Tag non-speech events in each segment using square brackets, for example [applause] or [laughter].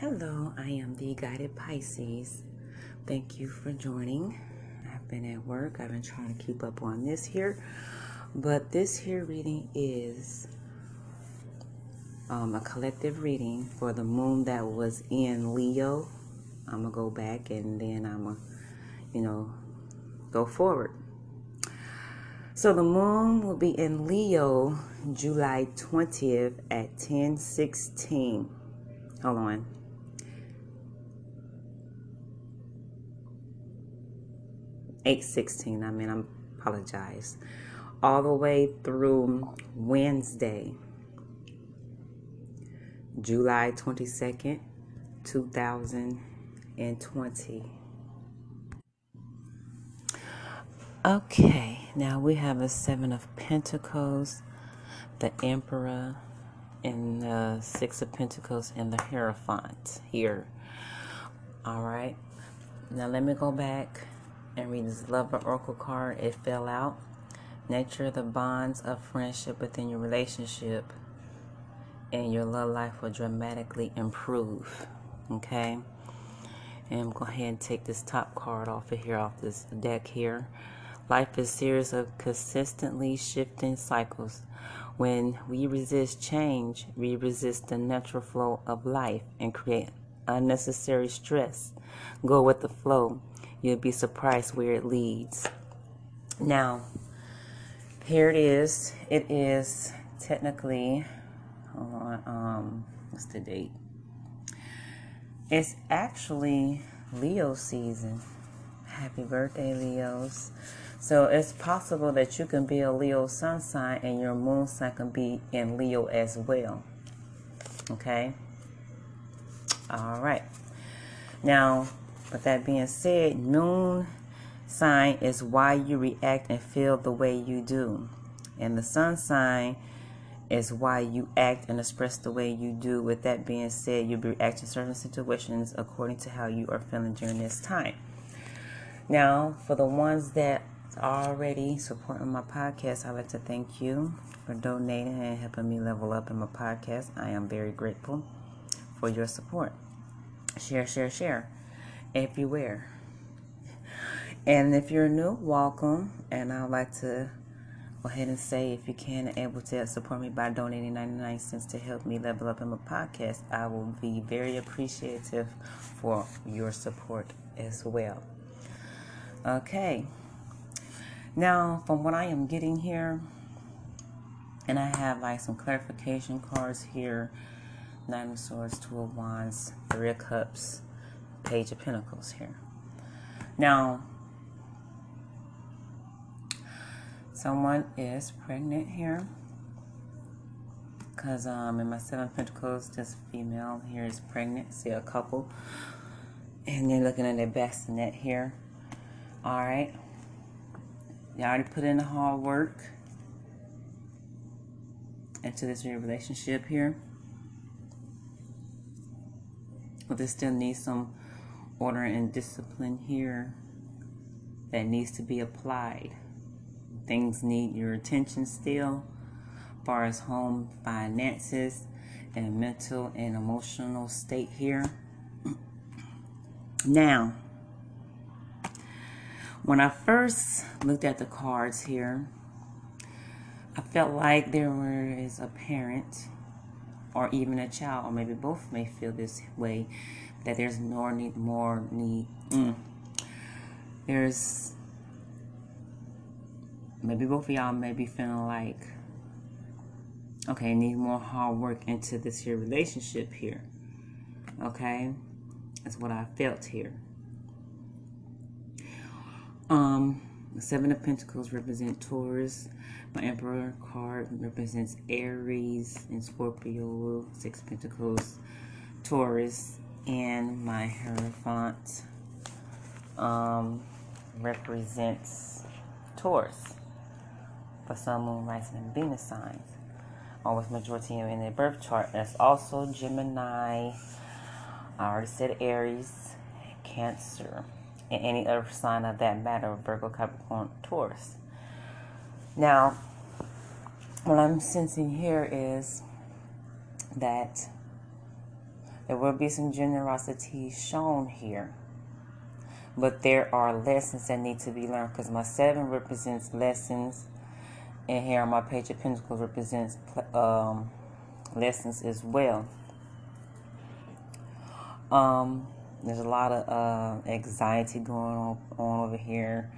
Hello, I am the Guided Pisces. Thank you for joining. I've been at work, I've been trying to keep up on this here, but this here reading is um, a collective reading for the moon that was in Leo. I'm gonna go back and then I'm gonna, you know, go forward. So the moon will be in Leo July 20th at 1016. Hold on. 816, I mean, I apologize. All the way through Wednesday, July 22nd, 2020. Okay, now we have a Seven of Pentacles, the Emperor, and the Six of Pentacles, and the Hierophant here. All right, now let me go back and read this Lover Oracle card. It fell out. Nature the bonds of friendship within your relationship and your love life will dramatically improve. Okay? And I'm going ahead and take this top card off of here, off this deck here. Life is a series of consistently shifting cycles. When we resist change, we resist the natural flow of life and create unnecessary stress. Go with the flow You'll be surprised where it leads. Now, here it is. It is technically, hold on, um, what's the date? It's actually Leo season. Happy birthday, Leos. So it's possible that you can be a Leo sun sign and your moon sign can be in Leo as well. Okay? All right. Now, but that being said, moon sign is why you react and feel the way you do. And the sun sign is why you act and express the way you do. With that being said, you'll be reacting to certain situations according to how you are feeling during this time. Now, for the ones that are already supporting my podcast, I'd like to thank you for donating and helping me level up in my podcast. I am very grateful for your support. Share, share, share everywhere. And if you're new, welcome. And I'd like to go ahead and say if you can able to support me by donating 99 cents to help me level up in my podcast, I will be very appreciative for your support as well. Okay. Now, from what I am getting here, and I have like some clarification cards here Nine of Swords, Two of Wands, Three of Cups, Page of Pentacles here. Now, someone is pregnant here. Because um, in my Seven Pentacles, this female here is pregnant. See a couple. And they're looking at their bassinet here. Alright. They already put in the hard work into this relationship here. But they still need some order and discipline here that needs to be applied. Things need your attention still, as far as home finances and mental and emotional state here. [clears throat] Now, when I first looked at the cards here, I felt like there was a parent or even a child, or maybe both may feel this way, that there's more need, more need. Mm. There's maybe both of y'all may be feeling like, okay, need more hard work into this here relationship here. Okay, that's what I felt here. Um, the Seven of Pentacles represent Taurus. My Emperor card represents Aries and Scorpio. Six Pentacles, Taurus, and my Hierophant um, represents Taurus for some moon, rising, and Venus signs. Always majority in their birth chart. That's also Gemini. I already said Aries, Cancer, and any other sign of that matter, Virgo, Capricorn, Taurus. Now, what I'm sensing here is that There will be some generosity shown here. But there are lessons that need to be learned because my seven represents lessons, and here on my page of Pentacles represents um, lessons as well. Um, there's a lot of uh, anxiety going on, on over here,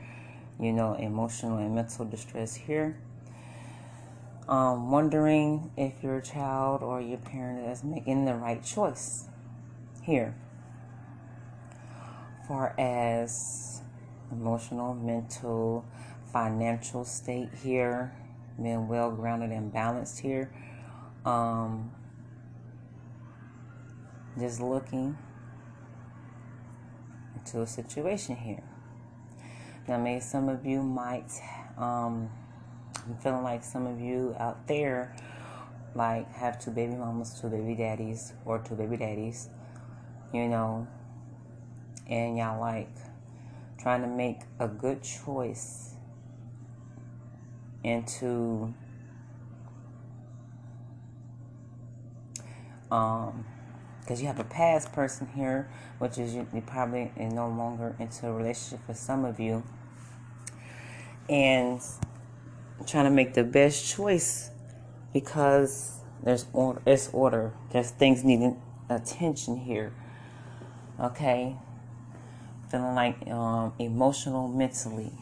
you know, emotional and mental distress here. Um, wondering if your child or your parent is making the right choice here. Far as emotional, mental, financial state here, being well grounded and balanced here. Um, just looking into a situation here. Now, maybe some of you might, um, I'm feeling like some of you out there like have two baby mamas, two baby daddies, or two baby daddies, you know, and y'all like trying to make a good choice into um because you have a past person here, which is you, you probably no longer into a relationship for some of you, and trying to make the best choice because there's order, it's order. There's things needing attention here. Okay, feeling like um, emotional, mentally,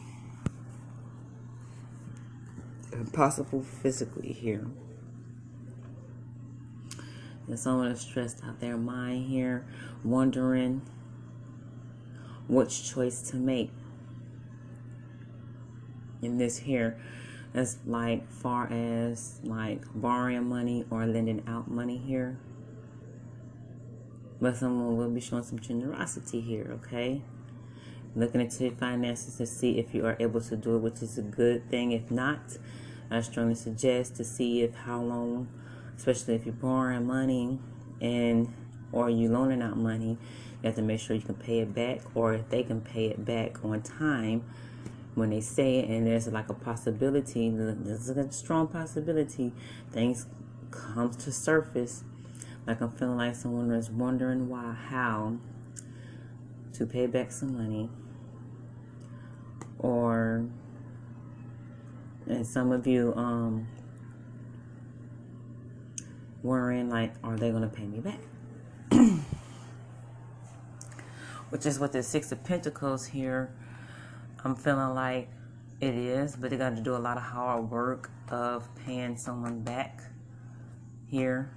and possible physically here. And someone is stressed out their mind here, wondering which choice to make. In this here, as like far as like borrowing money or lending out money here. But someone will be showing some generosity here, okay? Looking into your finances to see if you are able to do it, which is a good thing. If not, I strongly suggest to see if how long especially if you're borrowing money and or you loaning out money, you have to make sure you can pay it back or if they can pay it back on time when they say it and there's like a possibility there's a strong possibility things comes to surface like i'm feeling like someone is wondering why how to pay back some money or and some of you um worrying like, are they going to pay me back? [clears throat] Which is what the Six of Pentacles here. I'm feeling like it is, but they got to do a lot of hard work of paying someone back here.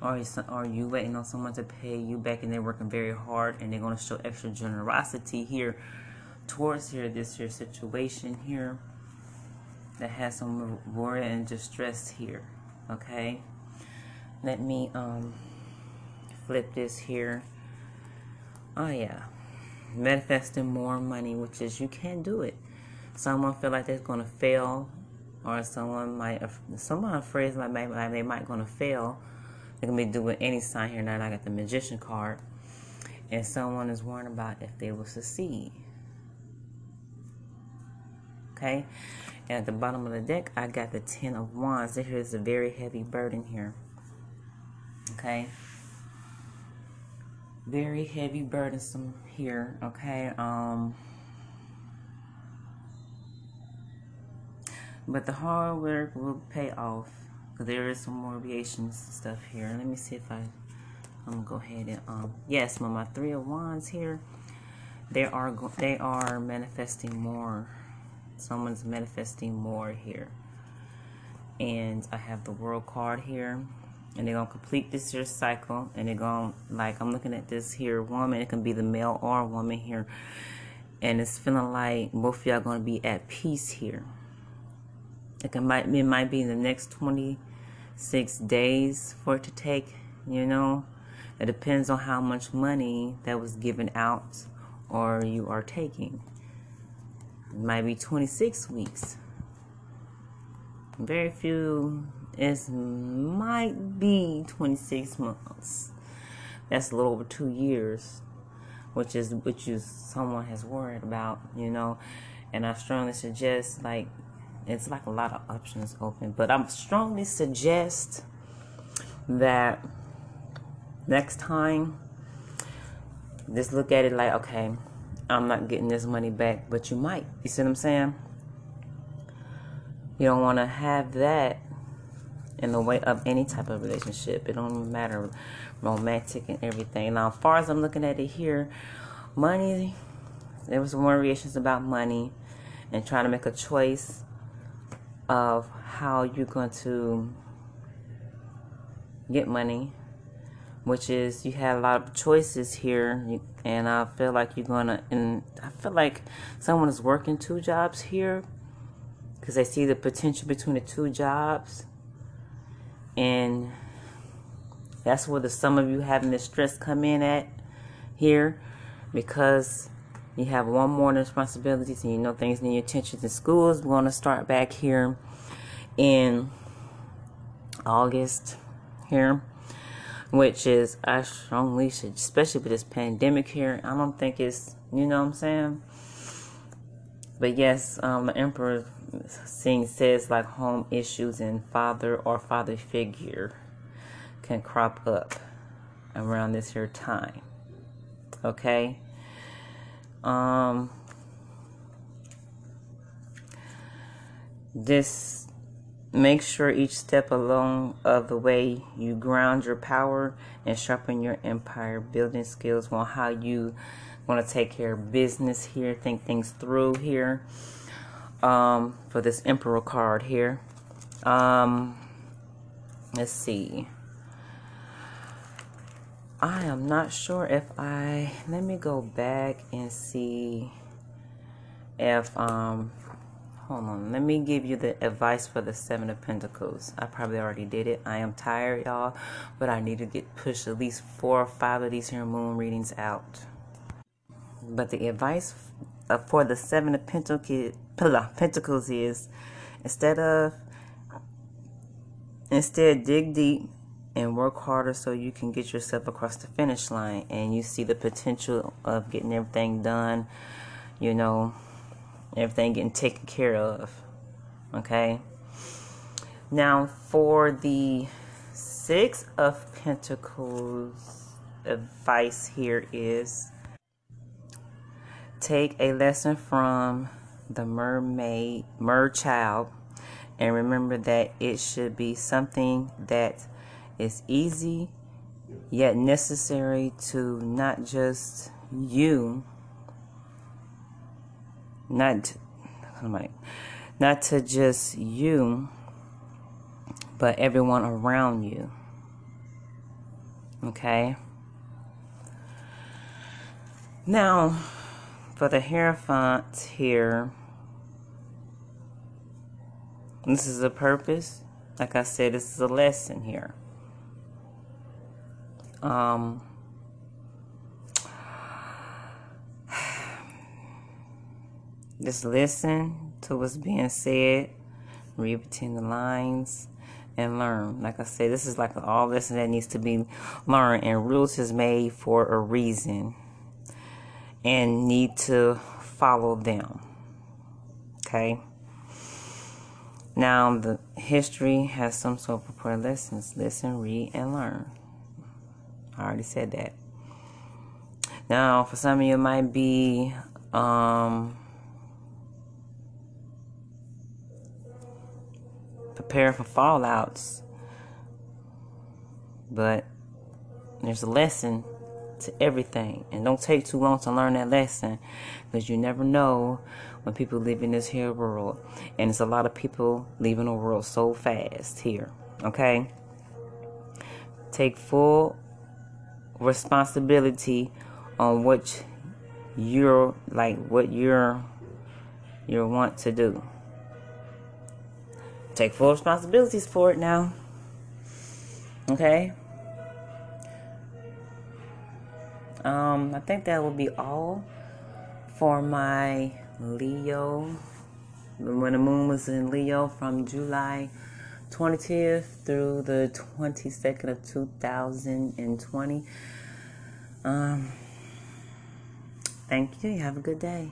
Or, are you waiting on someone to pay you back and they're working very hard and they're going to show extra generosity here towards here, this here situation here that has some worry and distress here okay? Let me um flip this here. Oh yeah manifesting more money which is you can't do it someone feel like they're gonna fail or someone might someone afraid like they might gonna fail they can be doing any sign here now i got the magician card and someone is worrying about if they will succeed okay and at the bottom of the deck, I got the Ten of Wands. There is a very heavy burden here. Okay. Very heavy, burdensome here. Okay. Um. But the hard work will pay off. Because there is some more variations stuff here. Let me see if I... I'm gonna go ahead and um yes, my, my three of wands here. They are they are manifesting more someone's manifesting more here and I have the world card here and they're gonna complete this year cycle and they're gonna like I'm looking at this here woman it can be the male or woman here and it's feeling like both of y'all gonna be at peace here. It can might it might be in the next 26 days for it to take you know? It depends on how much money that was given out or you are taking. It might be 26 weeks. Very few, it might be 26 months. That's a little over two years, which is which is someone has worried about, you know. And I strongly suggest like it's like a lot of options open, but I'm strongly suggest that next time, just look at it like, okay, I'm not getting this money back, but you might. You see what I'm saying? You don't want to have that in the way of any type of relationship. It don't matter romantic and everything. Now, as far as I'm looking at it here, money, there was more variations about money and trying to make a choice of how you're going to get money, which is you have a lot of choices here, and I feel like you're gonna, and I feel like someone is working two jobs here because they see the potential between the two jobs, and that's where the some of you having the stress come in at here because you have one more responsibilities and you know things need your attention in school is going to start back here in August here, which is I strongly should, especially with this pandemic here. I don't think it's you know what I'm saying. But yes, um, the emperor seeing says like home issues and father or father figure can crop up around this here time. Okay. Um. This Make sure each step along of the way you ground your power and sharpen your empire building skills on how you want to take care of business here, think things through here. Um, for this Emperor card here. Um, let's see. I am not sure if I let me go back and see if um hold on let me give you the advice for the seven of pentacles i probably already did it i am tired y'all but i need to get pushed at least four or five of these here moon readings out but the advice for the seven of pentacles is instead of instead dig deep and work harder so you can get yourself across the finish line and you see the potential of getting everything done you know everything getting taken care of. Okay. Now, for the Six of Pentacles, advice here is take a lesson from the mermaid, mer child, and remember that it should be something that is easy yet necessary to not just you not not to just you but everyone around you okay? Now for the hierophant here. This is a purpose. Like i said this is a lesson here. Um [sighs] Just listen to what's being said, read between the lines, and learn. Like I said, this is like all lesson that needs to be learned, and rules is made for a reason, and need to follow them. Okay. Now the history has some sort of important lessons. Listen, read, and learn. I already said that. Now, for some of you, it might be um, prepare for fallouts. But there's a lesson to everything. And don't take too long to learn that lesson because you never know when people live in this here world. And it's a lot of people leaving the world so fast here. Okay? Take full responsibility on what you're like what you're you want to do. Take full responsibilities for it now. Okay? Um, I think that will be all for my Leo. When the moon was in Leo from July 20th through the 22nd of 2020. Um, thank you. Have a good day.